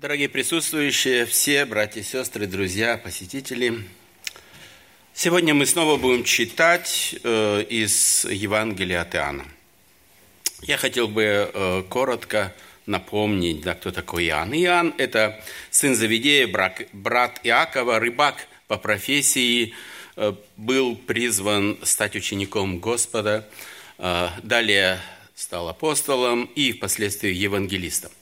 Дорогие присутствующие, все братья, сестры, друзья, посетители, сегодня мы снова будем читать э, из Евангелия от Иоанна. Я хотел бы э, коротко напомнить, да, кто такой Иоанн. Иоанн – это сын Завидея, брат, брат Иакова, рыбак по профессии, э, был призван стать учеником Господа, далее стал апостолом и впоследствии евангелистом.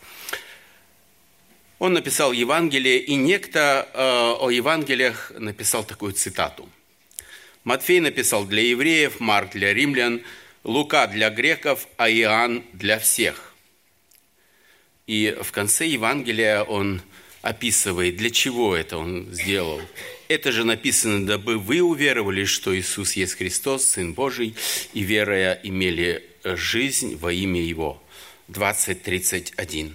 Он написал Евангелие, и некто э, о Евангелиях написал такую цитату. Матфей написал для евреев, Марк для римлян, Лука для греков, а Иоанн для всех. И в конце Евангелия он описывает, для чего это он сделал. Это же написано, дабы вы уверовали, что Иисус есть Христос, Сын Божий, и веруя имели жизнь во имя Его. 20.31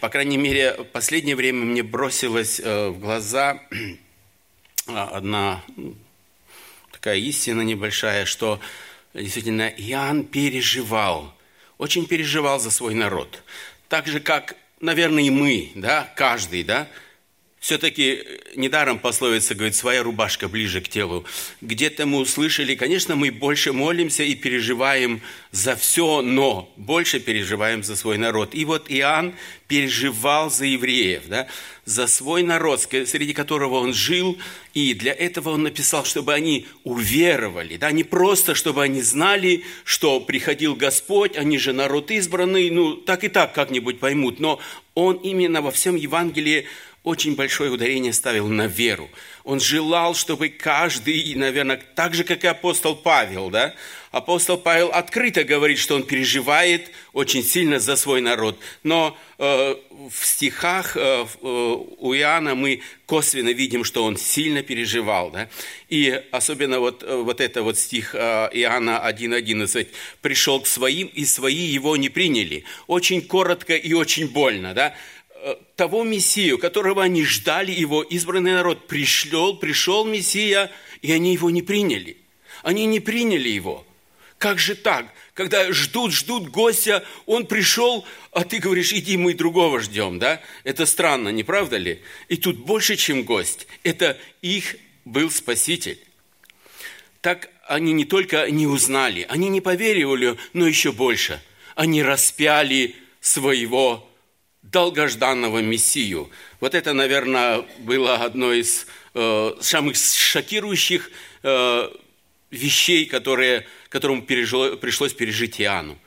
по крайней мере, в последнее время мне бросилась э, в глаза одна ну, такая истина небольшая, что действительно Иоанн переживал, очень переживал за свой народ. Так же, как, наверное, и мы, да, каждый, да, все-таки э, недаром пословица говорит, своя рубашка ближе к телу. Где-то мы услышали, конечно, мы больше молимся и переживаем за все, но больше переживаем за свой народ. И вот Иоанн переживал за евреев, да, за свой народ, среди которого он жил, и для этого он написал, чтобы они уверовали, да, не просто, чтобы они знали, что приходил Господь, они же народ избранный, ну, так и так как-нибудь поймут, но он именно во всем Евангелии очень большое ударение ставил на веру. Он желал, чтобы каждый, наверное, так же, как и апостол Павел, да, апостол Павел открыто говорит, что он переживает очень сильно за свой народ. Но э, в стихах э, э, у Иоанна мы косвенно видим, что он сильно переживал. Да? И особенно вот, э, вот это вот стих э, Иоанна 1.11. «Пришел к своим, и свои его не приняли». Очень коротко и очень больно. Да? Э, того Мессию, которого они ждали, его избранный народ, пришел, пришел Мессия, и они его не приняли. Они не приняли его. Как же так? Когда ждут, ждут гостя, он пришел, а ты говоришь, иди, мы другого ждем, да? Это странно, не правда ли? И тут больше, чем гость. Это их был Спаситель. Так они не только не узнали, они не поверили, но еще больше. Они распяли своего долгожданного Мессию. Вот это, наверное, было одно из э, самых шокирующих э, вещей, которые, которому пережило, пришлось пережить Иоанну.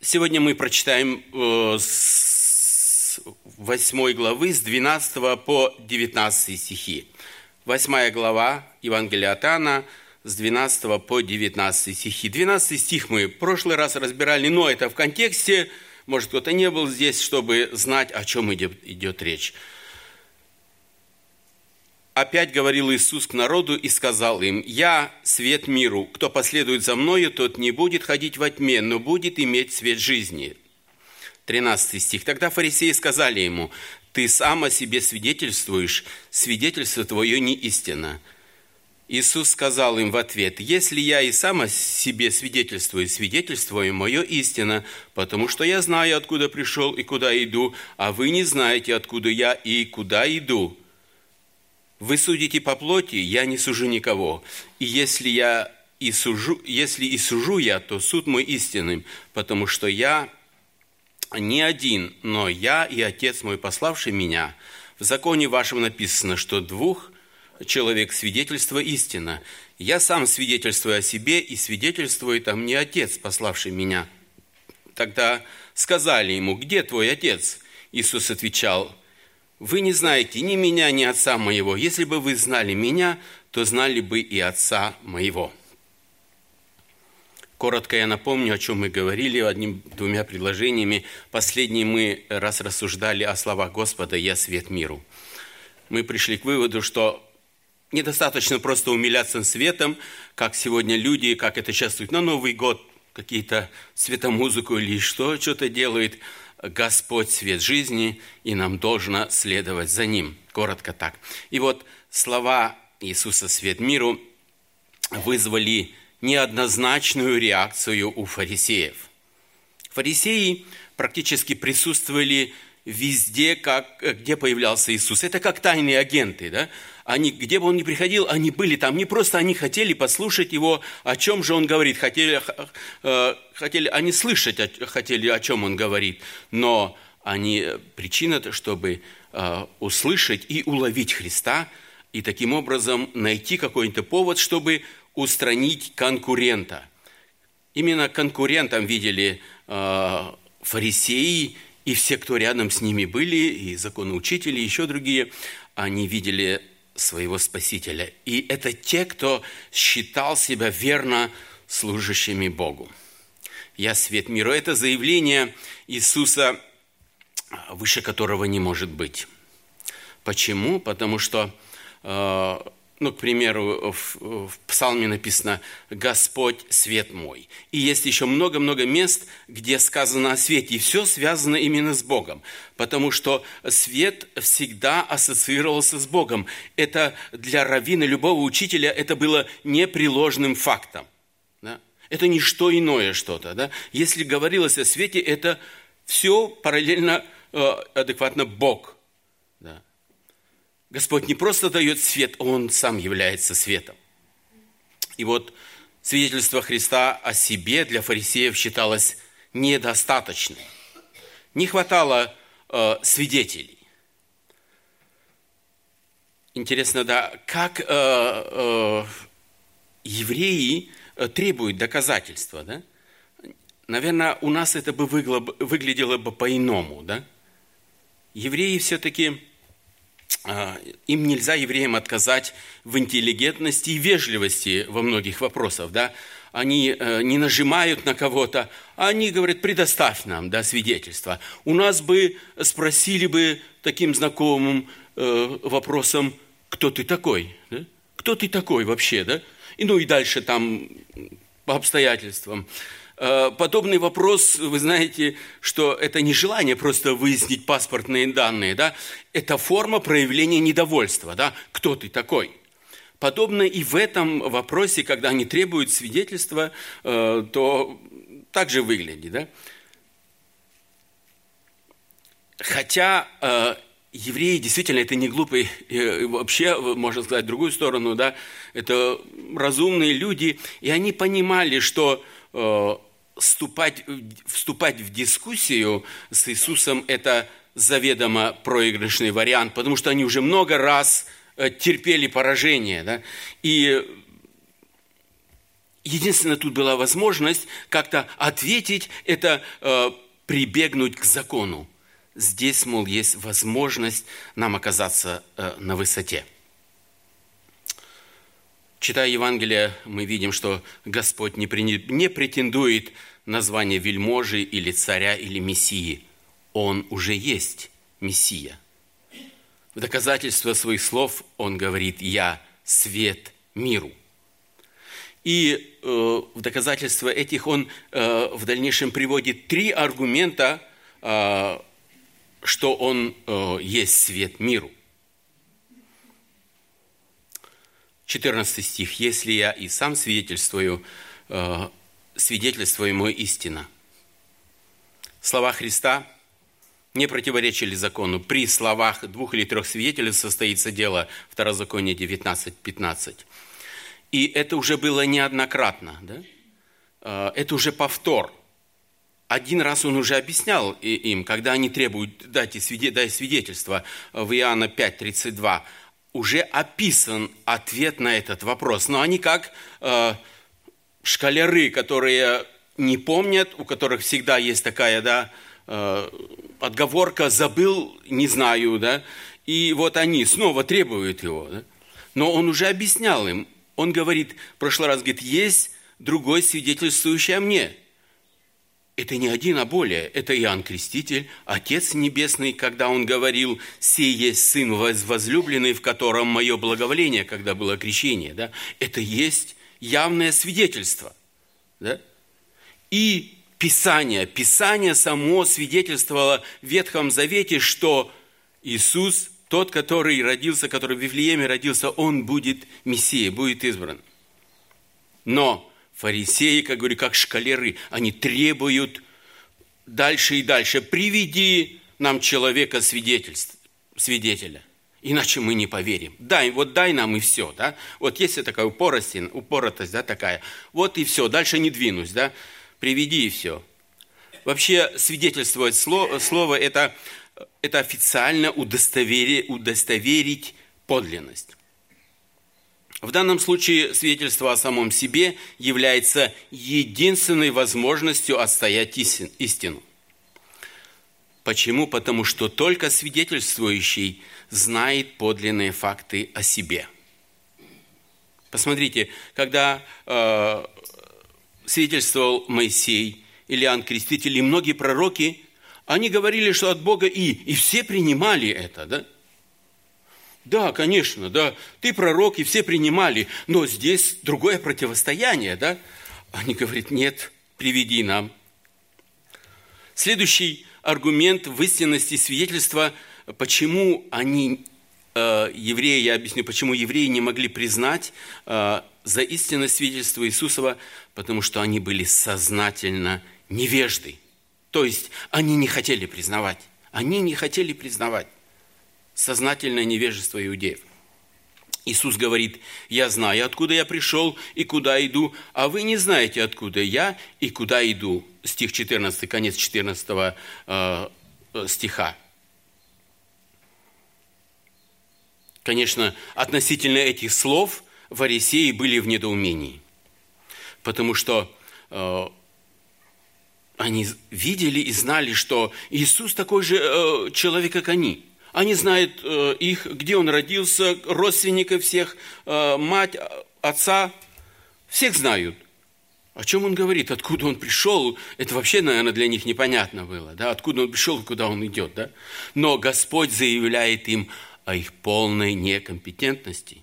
Сегодня мы прочитаем э, с 8 главы, с 12 по 19 стихи. 8 глава Евангелия от Иоанна – с 12 по 19 стихи. 12 стих мы в прошлый раз разбирали, но это в контексте, может, кто-то не был здесь, чтобы знать, о чем идет, идет речь. Опять говорил Иисус к народу и сказал им, «Я свет миру, кто последует за мною, тот не будет ходить во тьме, но будет иметь свет жизни». 13 стих. Тогда фарисеи сказали ему, «Ты сам о себе свидетельствуешь, свидетельство твое не истина». Иисус сказал им в ответ, «Если я и сам о себе свидетельствую, свидетельствую мое истина, потому что я знаю, откуда пришел и куда иду, а вы не знаете, откуда я и куда иду. Вы судите по плоти, я не сужу никого. И если я и сужу, если и сужу я, то суд мой истинным, потому что я не один, но я и Отец мой, пославший меня. В законе вашем написано, что двух – человек свидетельство истина. Я сам свидетельствую о себе, и свидетельствует о мне Отец, пославший меня. Тогда сказали ему, где твой Отец? Иисус отвечал, вы не знаете ни меня, ни Отца моего. Если бы вы знали меня, то знали бы и Отца моего. Коротко я напомню, о чем мы говорили одним-двумя предложениями. Последний мы раз рассуждали о словах Господа «Я свет миру». Мы пришли к выводу, что Недостаточно просто умиляться светом, как сегодня люди, как это чувствуют на Новый год, какие-то светомузыку или что, что-то делает. Господь свет жизни, и нам должно следовать за Ним. Коротко так. И вот слова Иисуса «Свет миру» вызвали неоднозначную реакцию у фарисеев. Фарисеи практически присутствовали везде, как, где появлялся Иисус. Это как тайные агенты, да? Они, где бы он ни приходил, они были там. Не просто они хотели послушать его, о чем же он говорит. Хотели, э, хотели они слышать, хотели, о чем он говорит. Но они, причина, чтобы э, услышать и уловить Христа, и таким образом найти какой-то повод, чтобы устранить конкурента. Именно конкурентом видели э, фарисеи и все, кто рядом с ними были, и законоучители, и еще другие, они видели своего Спасителя. И это те, кто считал себя верно служащими Богу. «Я свет миру» – это заявление Иисуса, выше которого не может быть. Почему? Потому что э, ну, к примеру, в, в псалме написано «Господь – свет мой». И есть еще много-много мест, где сказано о свете, и все связано именно с Богом, потому что свет всегда ассоциировался с Богом. Это для раввина, любого учителя, это было непреложным фактом. Да? Это не что иное что-то. Да? Если говорилось о свете, это все параллельно, э, адекватно Бог – Господь не просто дает свет, Он сам является светом. И вот свидетельство Христа о себе для фарисеев считалось недостаточным. Не хватало э, свидетелей. Интересно, да, как э, э, евреи э, требуют доказательства, да? Наверное, у нас это бы выглядело бы по-иному, да? Евреи все-таки им нельзя, евреям, отказать в интеллигентности и вежливости во многих вопросах, да, они э, не нажимают на кого-то, а они говорят, предоставь нам, да, свидетельство. У нас бы спросили бы таким знакомым э, вопросом, кто ты такой, да? кто ты такой вообще, да, и ну и дальше там по обстоятельствам. Э, подобный вопрос, вы знаете, что это не желание просто выяснить паспортные данные, да? это форма проявления недовольства. Да? Кто ты такой? Подобно и в этом вопросе, когда они требуют свидетельства, э, то так же выглядит. Да? Хотя э, евреи действительно это не глупые, вообще, можно сказать, в другую сторону, да, это разумные люди, и они понимали, что вступать, вступать в дискуссию с Иисусом – это заведомо проигрышный вариант, потому что они уже много раз э, терпели поражение. Да? И единственная тут была возможность как-то ответить – это э, прибегнуть к закону. Здесь, мол, есть возможность нам оказаться э, на высоте – Читая Евангелие, мы видим, что Господь не, претендует на звание вельможи или царя или мессии. Он уже есть мессия. В доказательство своих слов он говорит «Я свет миру». И э, в доказательство этих он э, в дальнейшем приводит три аргумента, э, что он э, есть свет миру. 14 стих. «Если я и сам свидетельствую, э, свидетельствую мой истина». Слова Христа не противоречили закону. При словах двух или трех свидетелей состоится дело Второзаконие 19.15. И это уже было неоднократно. Да? Э, это уже повтор. Один раз он уже объяснял им, когда они требуют дать свидетельство в Иоанна 5.32 уже описан ответ на этот вопрос. Но они как э, шкалеры, которые не помнят, у которых всегда есть такая, да, э, отговорка «забыл, не знаю», да, и вот они снова требуют его, да. Но он уже объяснял им, он говорит, в прошлый раз говорит, есть другой свидетельствующий о мне – это не один, а более. Это Иоанн Креститель, Отец Небесный, когда он говорил, «Сей есть Сын возлюбленный, в котором мое благоволение, когда было крещение». Да? Это есть явное свидетельство. Да? И Писание, Писание само свидетельствовало в Ветхом Завете, что Иисус, тот, который родился, который в Вифлееме родился, Он будет Мессией, будет избран. Но Фарисеи, как говорю, как шкалеры, они требуют дальше и дальше. Приведи нам человека свидетеля. Иначе мы не поверим. Дай, вот дай нам и все, да. Вот есть такая упорость, упоротость, да, такая. Вот и все, дальше не двинусь, да. Приведи и все. Вообще свидетельствовать слово, слово это, это официально удостоверить, удостоверить подлинность. В данном случае свидетельство о самом себе является единственной возможностью отстоять истину. Почему? Потому что только свидетельствующий знает подлинные факты о себе. Посмотрите, когда э, свидетельствовал Моисей, Илиан Креститель и многие пророки, они говорили, что от Бога и, и все принимали это, да? Да, конечно, да, ты пророк, и все принимали, но здесь другое противостояние, да? Они говорят, нет, приведи нам. Следующий аргумент в истинности свидетельства, почему они, э, евреи, я объясню, почему евреи не могли признать э, за истинное свидетельство Иисусова, потому что они были сознательно невежды. То есть они не хотели признавать. Они не хотели признавать сознательное невежество иудеев. Иисус говорит, я знаю, откуда я пришел и куда иду, а вы не знаете, откуда я и куда иду. Стих 14, конец 14 э, стиха. Конечно, относительно этих слов фарисеи были в недоумении, потому что э, они видели и знали, что Иисус такой же э, человек, как они – они знают э, их, где он родился, родственников всех, э, мать, отца, всех знают. О чем он говорит, откуда он пришел, это вообще, наверное, для них непонятно было, да, откуда он пришел, куда он идет, да. Но Господь заявляет им о их полной некомпетентности.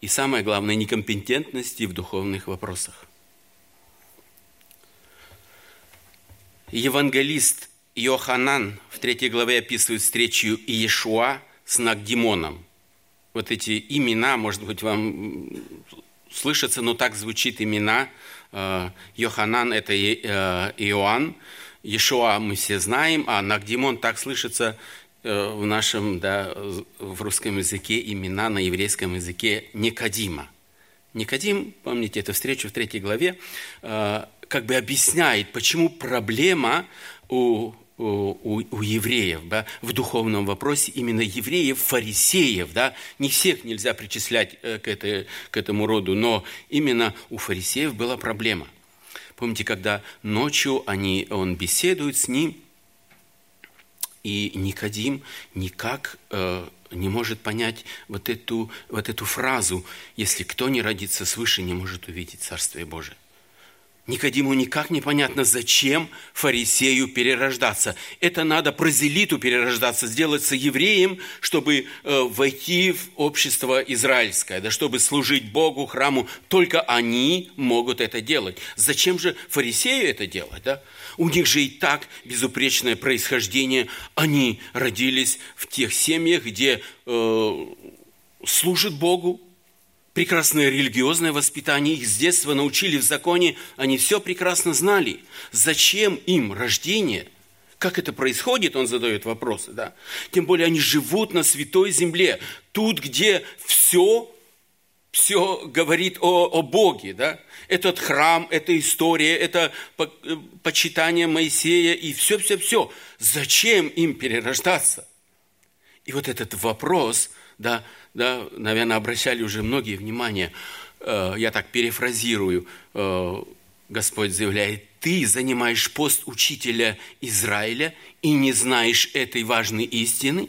И самое главное, некомпетентности в духовных вопросах. Евангелист Иоханан в третьей главе описывает встречу Иешуа с Нагдимоном. Вот эти имена, может быть, вам слышатся, но так звучит имена. Э, Йоханан – это э, Иоанн, Иешуа мы все знаем, а Нагдимон так слышится э, в нашем, да, в русском языке имена на еврейском языке Никодима. Никодим, помните эту встречу в третьей главе, как бы объясняет, почему проблема у у, у евреев, да, в духовном вопросе именно евреев, фарисеев, да, не всех нельзя причислять э, к, этой, к этому роду, но именно у фарисеев была проблема. Помните, когда ночью они, он беседует с ним, и Никодим никак э, не может понять вот эту, вот эту фразу, если кто не родится свыше, не может увидеть Царствие Божие. Никодиму никак не понятно, зачем фарисею перерождаться. Это надо прозелиту перерождаться, сделаться евреем, чтобы э, войти в общество израильское, да, чтобы служить Богу, храму. Только они могут это делать. Зачем же фарисею это делать? Да? У них же и так безупречное происхождение. Они родились в тех семьях, где э, служат Богу, прекрасное религиозное воспитание, их с детства научили в законе, они все прекрасно знали. Зачем им рождение? Как это происходит, он задает вопросы, да? Тем более они живут на святой земле, тут, где все, все говорит о, о Боге, да? Этот храм, эта история, это э, почитание Моисея и все-все-все. Зачем им перерождаться? И вот этот вопрос, да, да, наверное, обращали уже многие внимание, э, я так перефразирую, э, Господь заявляет, ты занимаешь пост учителя Израиля и не знаешь этой важной истины?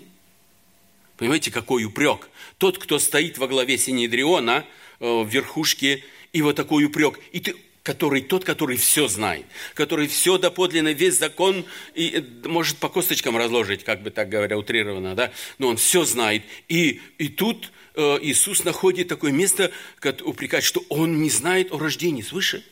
Понимаете, какой упрек? Тот, кто стоит во главе Синедриона, э, в верхушке, и вот такой упрек. И ты который тот, который все знает, который все доподлинно, весь закон и э, может по косточкам разложить, как бы так говоря, утрированно, да, но он все знает. И, и тут э, Иисус находит такое место, как упрекать, что он не знает о рождении свыше.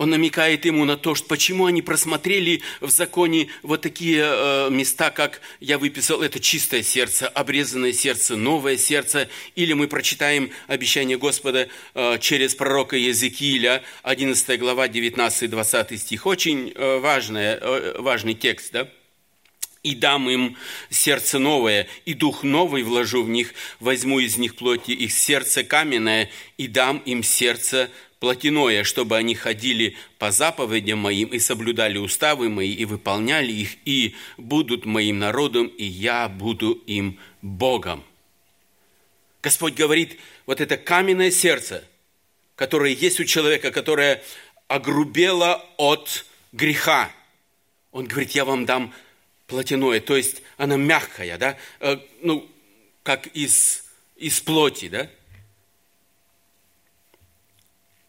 Он намекает ему на то, что почему они просмотрели в законе вот такие э, места, как я выписал, это чистое сердце, обрезанное сердце, новое сердце. Или мы прочитаем обещание Господа э, через пророка Езекииля, 11 глава, 19-20 стих. Очень э, важный, важный текст, да? и дам им сердце новое, и дух новый вложу в них, возьму из них плоти их сердце каменное, и дам им сердце плотяное, чтобы они ходили по заповедям моим и соблюдали уставы мои, и выполняли их, и будут моим народом, и я буду им Богом. Господь говорит, вот это каменное сердце, которое есть у человека, которое огрубело от греха. Он говорит, я вам дам плотяное, то есть она мягкая, да, э, ну, как из, из плоти, да.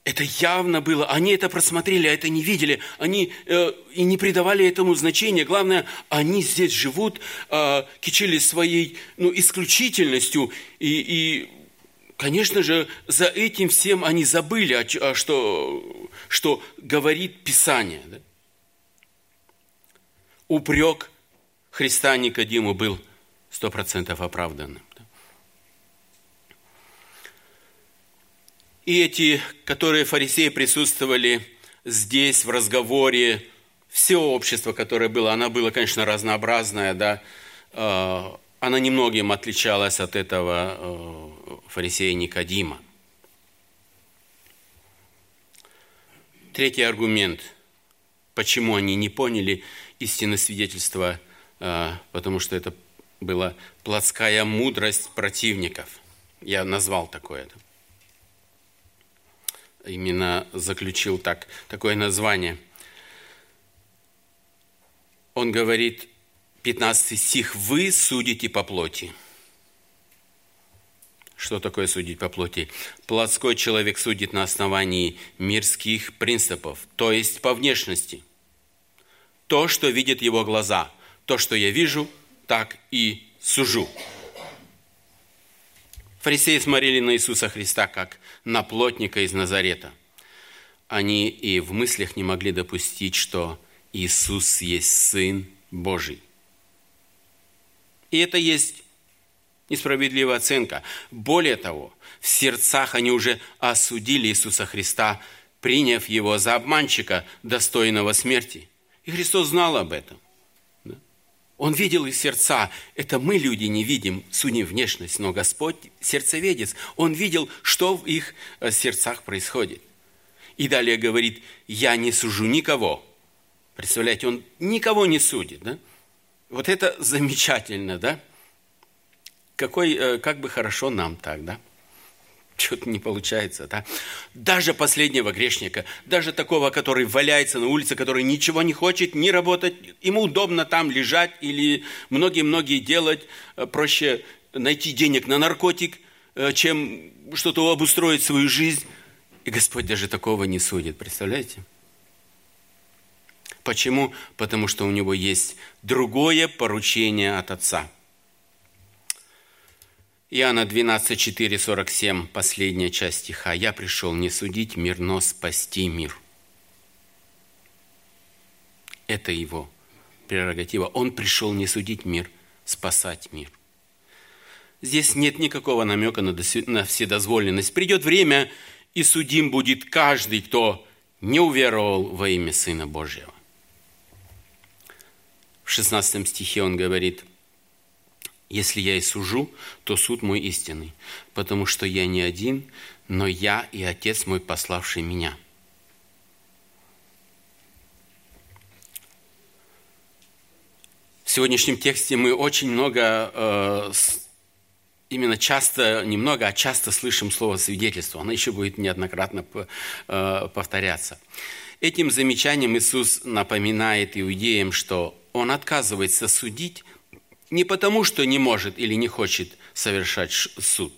Это явно было. Они это просмотрели, а это не видели. Они э, и не придавали этому значения. Главное, они здесь живут, э, кичились своей ну, исключительностью. И, и, конечно же, за этим всем они забыли, а, что, что говорит Писание. Да? Упрек Христа Никодиму был сто процентов оправданным. И эти, которые фарисеи присутствовали здесь в разговоре, все общество, которое было, оно было, конечно, разнообразное, да, э, она немногим отличалась от этого э, фарисея Никодима. Третий аргумент, почему они не поняли истины свидетельства, э, потому что это была плотская мудрость противников. Я назвал такое. -то именно заключил так, такое название. Он говорит, 15 стих, «Вы судите по плоти». Что такое судить по плоти? Плотской человек судит на основании мирских принципов, то есть по внешности. То, что видят его глаза, то, что я вижу, так и сужу. Фарисеи смотрели на Иисуса Христа как на плотника из Назарета. Они и в мыслях не могли допустить, что Иисус есть Сын Божий. И это есть несправедливая оценка. Более того, в сердцах они уже осудили Иисуса Христа, приняв Его за обманщика, достойного смерти. И Христос знал об этом. Он видел их сердца. Это мы, люди, не видим, судим внешность, но Господь сердцеведец. Он видел, что в их э, сердцах происходит. И далее говорит, я не сужу никого. Представляете, он никого не судит. Да? Вот это замечательно, да? Какой, э, как бы хорошо нам так, да? Что-то не получается, да? Даже последнего грешника, даже такого, который валяется на улице, который ничего не хочет, не работать, ему удобно там лежать или многие-многие делать, э, проще найти денег на наркотик, э, чем что-то обустроить свою жизнь. И Господь даже такого не судит, представляете? Почему? Потому что у него есть другое поручение от Отца – Иоанна 12, 4, 47, последняя часть стиха. «Я пришел не судить мир, но спасти мир». Это его прерогатива. Он пришел не судить мир, спасать мир. Здесь нет никакого намека на вседозволенность. Придет время, и судим будет каждый, кто не уверовал во имя Сына Божьего. В 16 стихе он говорит – если я и сужу, то суд мой истинный, потому что я не один, но я и Отец мой, пославший меня. В сегодняшнем тексте мы очень много, э, именно часто, немного, а часто слышим слово свидетельство. Оно еще будет неоднократно э, повторяться. Этим замечанием Иисус напоминает иудеям, что Он отказывается судить не потому, что не может или не хочет совершать суд,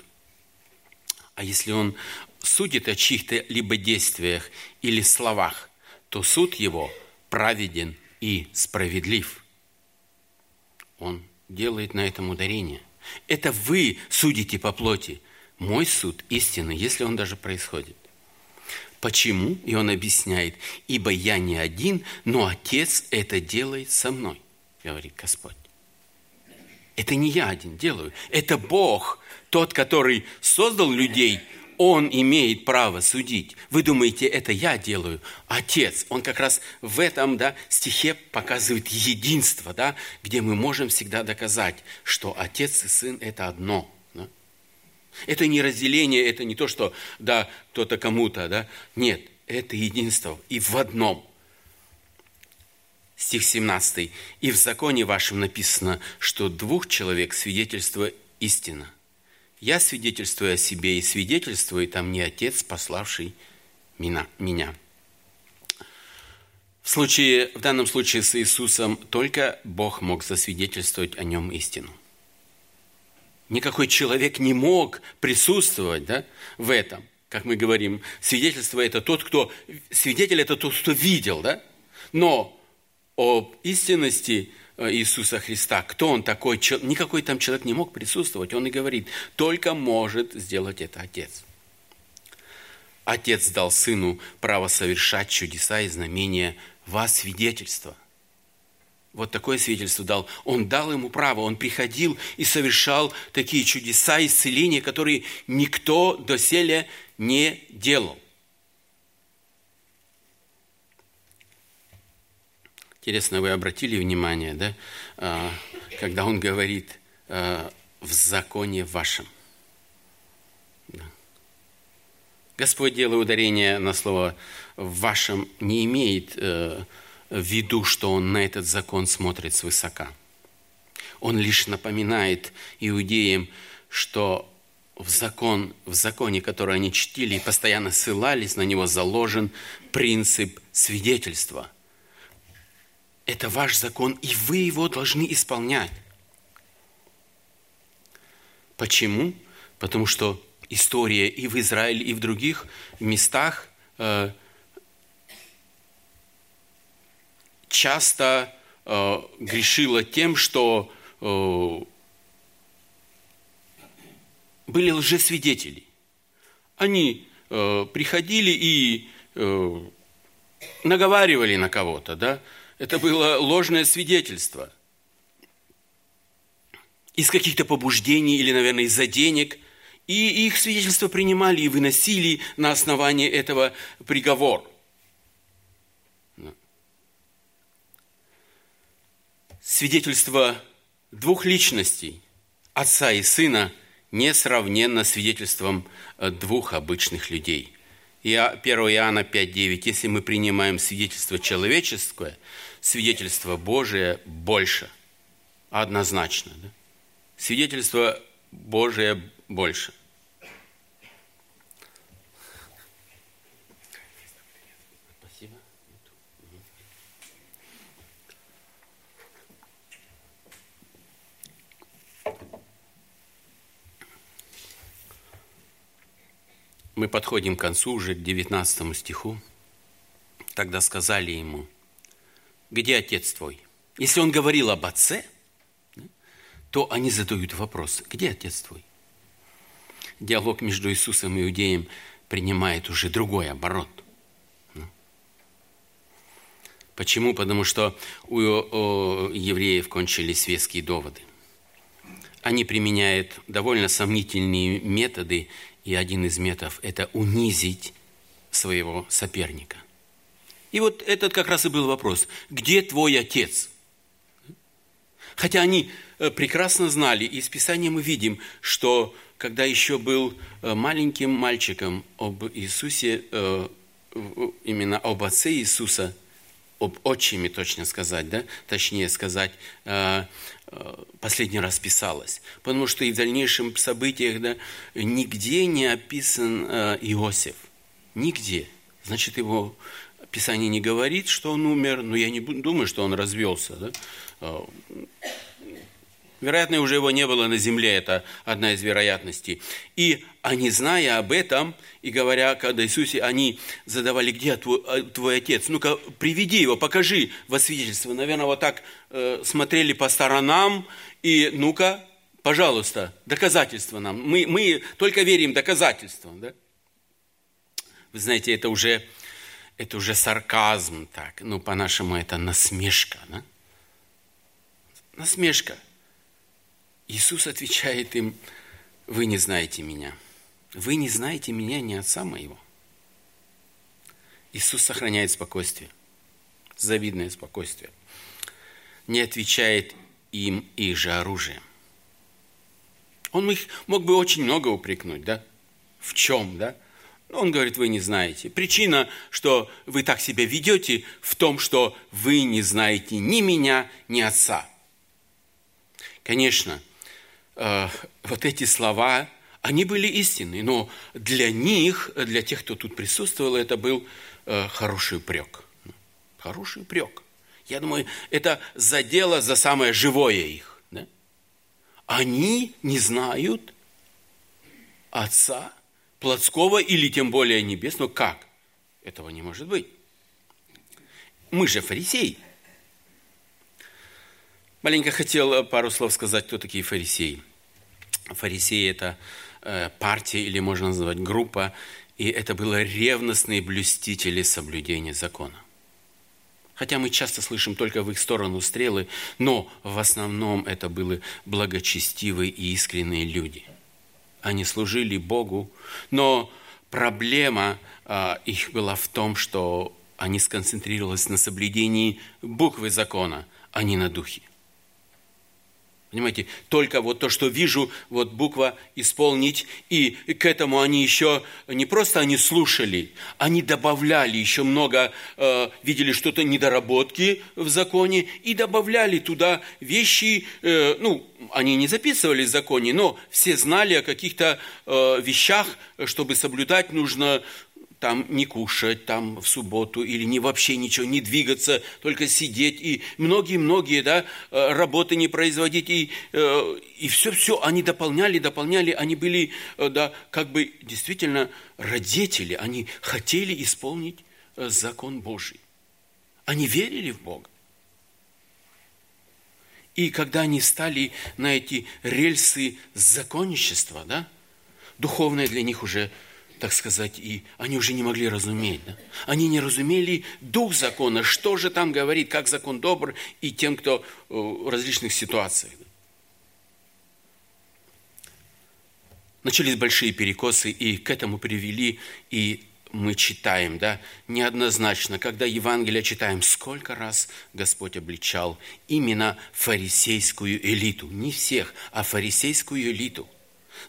а если он судит о чьих-то либо действиях или словах, то суд его праведен и справедлив. Он делает на этом ударение. Это вы судите по плоти. Мой суд истинный, если он даже происходит. Почему? И он объясняет, ибо я не один, но Отец это делает со мной, говорит Господь. Это не я один делаю, это Бог, тот, который создал людей, он имеет право судить. Вы думаете, это я делаю? Отец. Он как раз в этом да, стихе показывает единство, да, где мы можем всегда доказать, что Отец и Сын – это одно. Да? Это не разделение, это не то, что да, кто-то кому-то. Да? Нет, это единство и в одном. Стих 17. «И в законе вашем написано, что двух человек свидетельство истина». Я свидетельствую о себе и свидетельствую там не Отец, пославший меня. В, случае, в данном случае с Иисусом только Бог мог засвидетельствовать о нем истину. Никакой человек не мог присутствовать да, в этом. Как мы говорим, свидетельство – это тот, кто… Свидетель – это тот, кто видел, да? Но об истинности Э, Иисуса Христа. Кто он такой? Никакой там человек не мог присутствовать. Он и говорит, только может сделать это Отец. Отец дал Сыну право совершать чудеса и знамения во свидетельство. Вот такое свидетельство дал. Он дал ему право. Он приходил и совершал такие чудеса, исцеления, которые никто доселе не делал. Интересно, вы обратили внимание, да, а, когда он говорит а, в законе вашем. Господь, делая ударение на слово «в вашем», не имеет э, в виду, что он на этот закон смотрит свысока. Он лишь напоминает иудеям, что в, закон, в законе, который они чтили и постоянно ссылались на него, заложен принцип свидетельства – это ваш закон, и вы его должны исполнять. Почему? Потому что история и в Израиле, и в других местах э, часто э, грешила тем, что э, были лжесвидетели. Они э, приходили и э, наговаривали на кого-то, да, это было ложное свидетельство. Из каких-то побуждений или, наверное, из-за денег. И их свидетельство принимали и выносили на основании этого приговор. Свидетельство двух личностей, отца и сына, несравненно свидетельством двух обычных людей – 1 Иоанна 5.9, если мы принимаем свидетельство человеческое, свидетельство Божие больше, однозначно. Да? Свидетельство Божие больше. Мы подходим к концу уже, к 19 стиху. Тогда сказали ему, где отец твой? Если он говорил об отце, то они задают вопрос, где отец твой? Диалог между Иисусом и Иудеем принимает уже другой оборот. Почему? Потому что у евреев кончились веские доводы. Они применяют довольно сомнительные методы и один из методов – это унизить своего соперника. И вот этот как раз и был вопрос. Где твой отец? Хотя они э, прекрасно знали, и из Писания мы видим, что когда еще был э, маленьким мальчиком об Иисусе, э, именно об отце Иисуса, об отчиме точно сказать, да, точнее сказать, последний раз писалось. Потому что и в дальнейшем событиях да, нигде не описан э, Иосиф. Нигде. Значит, его Писание не говорит, что он умер, но я не думаю, что он развелся. Да? Вероятно, уже его не было на земле, это одна из вероятностей. И они, зная об этом, и говоря, когда Иисусе, они задавали, где твой, а, твой отец? Ну-ка, приведи его, покажи во свидетельство. Наверное, вот так э, смотрели по сторонам, и ну-ка, пожалуйста, доказательства нам. Мы, мы только верим доказательствам. Да? Вы знаете, это уже, это уже сарказм, так, ну, по-нашему это насмешка, да? Насмешка. Иисус отвечает им, вы не знаете меня. Вы не знаете меня, ни отца моего. Иисус сохраняет спокойствие, завидное спокойствие. Не отвечает им их же оружием. Он их мог бы очень много упрекнуть, да? В чем, да? Но он говорит, вы не знаете. Причина, что вы так себя ведете, в том, что вы не знаете ни меня, ни отца. Конечно, э, вот эти слова, они были истинны, но для них, для тех, кто тут присутствовал, это был э, хороший упрек. Хороший упрек. Я думаю, это задело за самое живое их. Они не знают Отца плотского или тем более небесного. Как? Этого не может быть. Мы же фарисеи. Маленько хотел пару слов сказать, кто такие фарисеи. Фарисеи – это э, партия или можно назвать группа, и это были ревностные блюстители соблюдения закона. Хотя мы часто слышим только в их сторону стрелы, но в основном это были благочестивые и искренние люди. Они служили Богу, но проблема а, их была в том, что они сконцентрировались на соблюдении буквы закона, а не на духе. Понимаете, только вот то, что вижу, вот буква «исполнить», и к этому они еще, не просто они слушали, они добавляли еще много, э, видели что-то недоработки в законе, и добавляли туда вещи, э, ну, они не записывали в законе, но все знали о каких-то э, вещах, чтобы соблюдать нужно там не кушать там в субботу или не вообще ничего, не двигаться, только сидеть и многие-многие да, э, работы не производить. И, э, и все-все они дополняли, дополняли, они были э, да, как бы действительно родители, они хотели исполнить закон Божий. Они верили в Бога. И когда они стали на эти рельсы законничества, да, духовное для них уже так сказать, и они уже не могли разуметь. Да? Они не разумели дух закона, что же там говорит, как закон добр, и тем, кто э, в различных ситуациях. Да? Начались большие перекосы, и к этому привели, и мы читаем, да, неоднозначно, когда Евангелие читаем, сколько раз Господь обличал именно фарисейскую элиту, не всех, а фарисейскую элиту –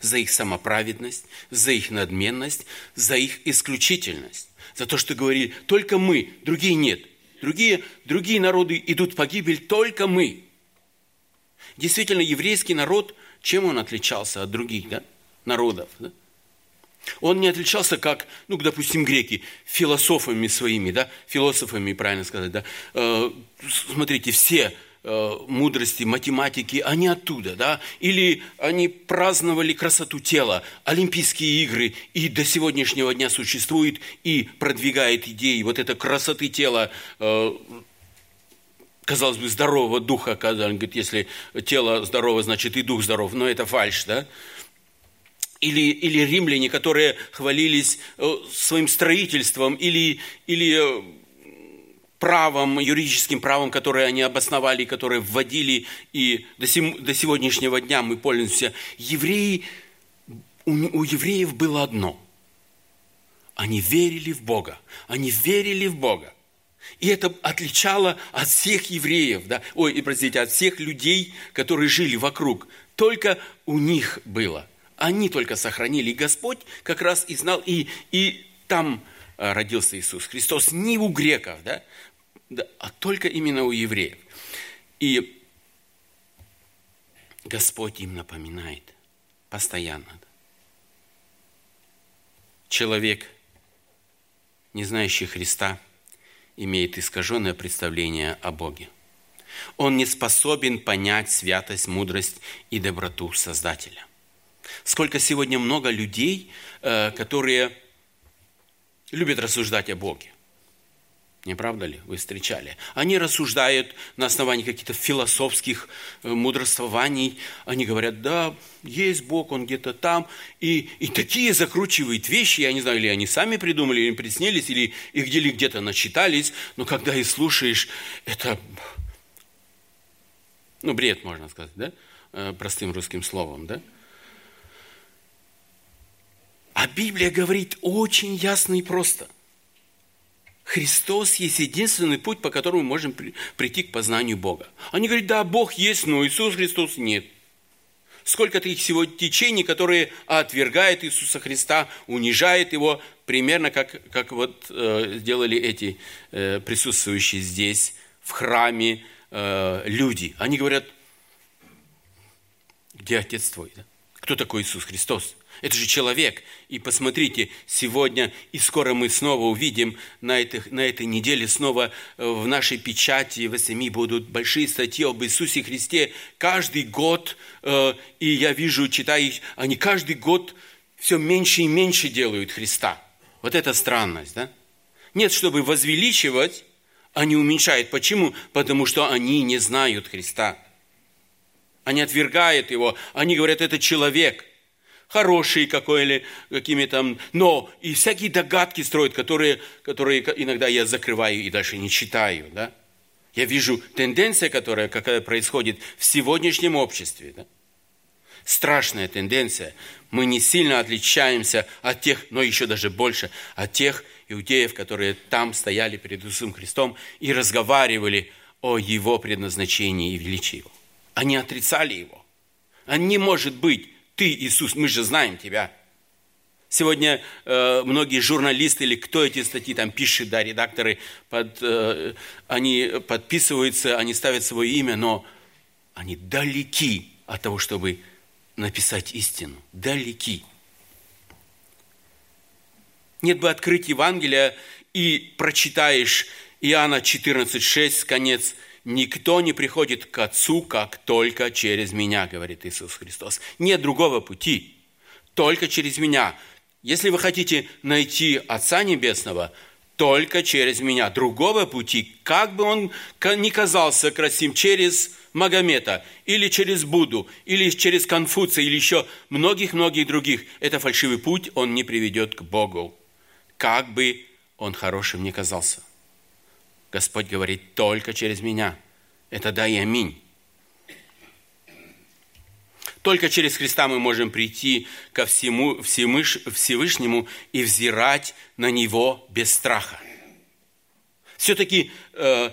за их самоправедность, за их надменность, за их исключительность, за то, что говорили, только мы, другие нет. Другие, другие народы идут в погибель, только мы. Действительно, еврейский народ, чем он отличался от других да, народов? Да? Он не отличался, как, ну, допустим, греки, философами своими, да, философами, правильно сказать, да. Э, смотрите, все мудрости, математики, они оттуда, да? Или они праздновали красоту тела, Олимпийские игры, и до сегодняшнего дня существует и продвигает идеи вот это красоты тела, э, казалось бы, здорового духа, когда он говорит, если тело здорово, значит и дух здоров, но это фальш, да? Или, или римляне, которые хвалились э, своим строительством, или, или правом, юридическим правом, которое они обосновали, которое вводили, и до, сем, до сегодняшнего дня мы пользуемся. Евреи, у, у евреев было одно. Они верили в Бога. Они верили в Бога. И это отличало от всех евреев, да, ой, простите, от всех людей, которые жили вокруг. Только у них было. Они только сохранили. И Господь как раз и знал, и, и там э, родился Иисус Христос, не у греков, да, да, а только именно у евреев. И Господь им напоминает постоянно. Человек, не знающий Христа, имеет искаженное представление о Боге. Он не способен понять святость, мудрость и доброту Создателя. Сколько сегодня много людей, э, которые любят рассуждать о Боге Не правда ли? Вы встречали. Они рассуждают на основании каких-то философских э, мудрствований. Они говорят, да, есть Бог, Он где-то там. И, и такие закручивают вещи, я не знаю, или они сами придумали, или им приснились, или их где где-то начитались. Но когда их слушаешь, это, ну, бред, можно сказать, да? Э, простым русским словом, да? А Библия говорит очень ясно и просто – Христос есть единственный путь, по которому мы можем прийти к познанию Бога. Они говорят, да, Бог есть, но Иисус Христос нет. Сколько таких всего течений, которые отвергают Иисуса Христа, унижают Его, примерно как, как вот э, сделали эти э, присутствующие здесь, в храме, э, люди. Они говорят, где Отец Твой? Да? Кто такой Иисус Христос? Это же человек. И посмотрите, сегодня и скоро мы снова увидим на, этих, на этой неделе снова э, в нашей печати, в СМИ будут большие статьи об Иисусе Христе. Каждый год, э, и я вижу, читаю их, они каждый год все меньше и меньше делают Христа. Вот это странность, да? Нет, чтобы возвеличивать, они уменьшают. Почему? Потому что они не знают Христа. Они отвергают Его. Они говорят, это человек – хороший какой или какими там, но и всякие догадки строят, которые, которые иногда я закрываю и дальше не читаю, да. Я вижу тенденция, которая какая происходит в сегодняшнем обществе, да. Страшная тенденция. Мы не сильно отличаемся от тех, но еще даже больше, от тех иудеев, которые там стояли перед Иисусом Христом и разговаривали о Его предназначении и величии. Они отрицали Его. А не может быть, ты, Иисус, мы же знаем Тебя. Сегодня э, многие журналисты или кто эти статьи там пишет, да, редакторы, под, э, они подписываются, они ставят свое имя, но они далеки от того, чтобы написать истину. Далеки. Нет бы открыть Евангелие и прочитаешь Иоанна 14,6, конец – Никто не приходит к Отцу, как только через меня, говорит Иисус Христос. Нет другого пути, только через меня. Если вы хотите найти Отца Небесного, только через меня. Другого пути, как бы он ни казался красивым, через Магомета, или через Будду, или через Конфуция, или еще многих-многих других, это фальшивый путь, он не приведет к Богу, как бы он хорошим ни казался. Господь говорит только через меня. Это да и аминь. Только через Христа мы можем прийти ко всему, Всевышнему и взирать на Него без страха. Все-таки э,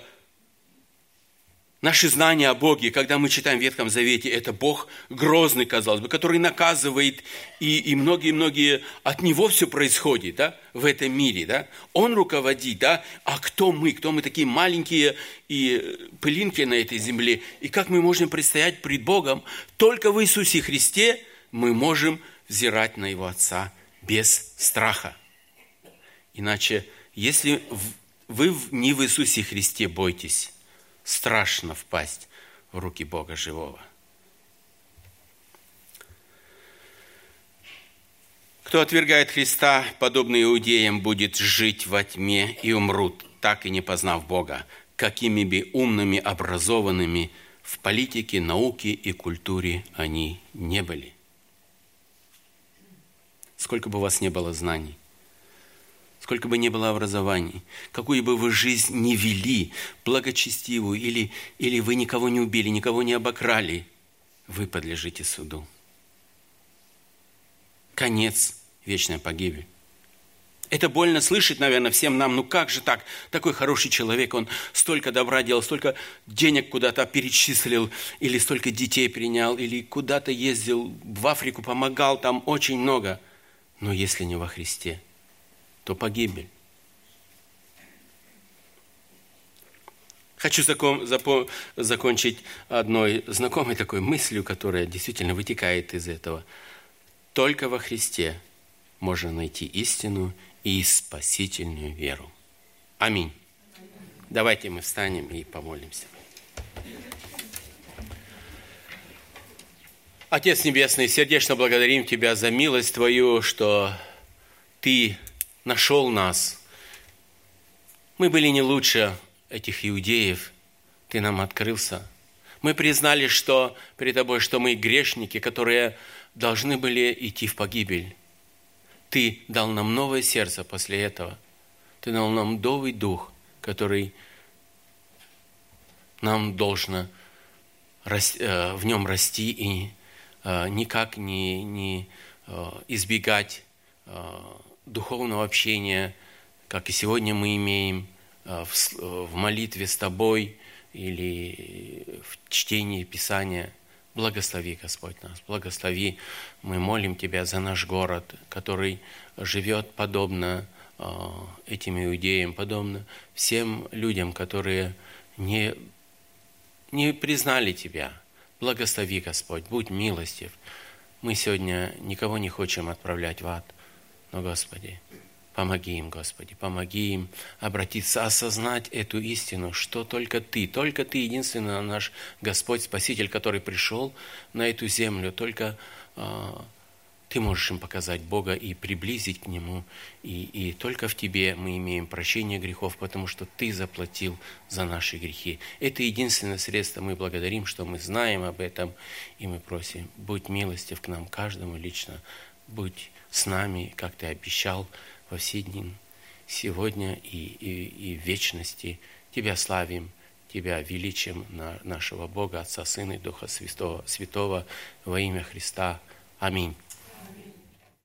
Наши знания о Боге, когда мы читаем в Ветхом Завете, это Бог грозный, казалось бы, который наказывает, и, и многие-многие, от Него все происходит, да, в этом мире, да. Он руководит, да, а кто мы, кто мы такие маленькие и пылинки на этой земле, и как мы можем предстоять пред Богом, только в Иисусе Христе мы можем взирать на Его Отца без страха. Иначе, если вы не в Иисусе Христе бойтесь, страшно впасть в руки Бога живого. Кто отвергает Христа, подобно иудеям, будет жить во тьме и умрут, так и не познав Бога, какими бы умными, образованными в политике, науке и культуре они не были. Сколько бы у вас не было знаний, сколько бы ни было образований, какую бы вы жизнь не вели, благочестивую, или, или вы никого не убили, никого не обокрали, вы подлежите суду. Конец вечной погибели. Это больно слышать, наверное, всем нам. Ну как же так? Такой хороший человек, он столько добра делал, столько денег куда-то перечислил, или столько детей принял, или куда-то ездил, в Африку помогал, там очень много. Но если не во Христе – то погибель. Хочу закон, запо, закончить одной знакомой такой мыслью, которая действительно вытекает из этого. Только во Христе можно найти истину и спасительную веру. Аминь. Давайте мы встанем и помолимся. Отец Небесный, сердечно благодарим Тебя за милость Твою, что Ты нашел нас. Мы были не лучше этих иудеев. Ты нам открылся. Мы признали, что перед Тобой, что мы грешники, которые должны были идти в погибель. Ты дал нам новое сердце после этого. Ты дал нам новый дух, который нам должно э, в нем расти и э, никак не, не э, избегать духовного общения, как и сегодня мы имеем в молитве с Тобой или в чтении Писания. Благослови, Господь, нас, благослови. Мы молим Тебя за наш город, который живет подобно этим иудеям, подобно всем людям, которые не не признали Тебя. Благослови, Господь, будь милостив. Мы сегодня никого не хотим отправлять в ад, но, Господи, помоги им, Господи, помоги им обратиться, осознать эту истину, что только Ты, только Ты единственный наш Господь, Спаситель, который пришел на эту землю, только а, ты можешь им показать Бога и приблизить к Нему. И, и только в Тебе мы имеем прощение грехов, потому что Ты заплатил за наши грехи. Это единственное средство. Мы благодарим, что мы знаем об этом. И мы просим, будь милостив к нам, каждому лично. Будь с нами, как Ты обещал, во все дни, сегодня и, и, и в вечности. Тебя славим. Тебя величим на нашего Бога, Отца, Сына и Духа Святого, Святого во имя Христа. Аминь.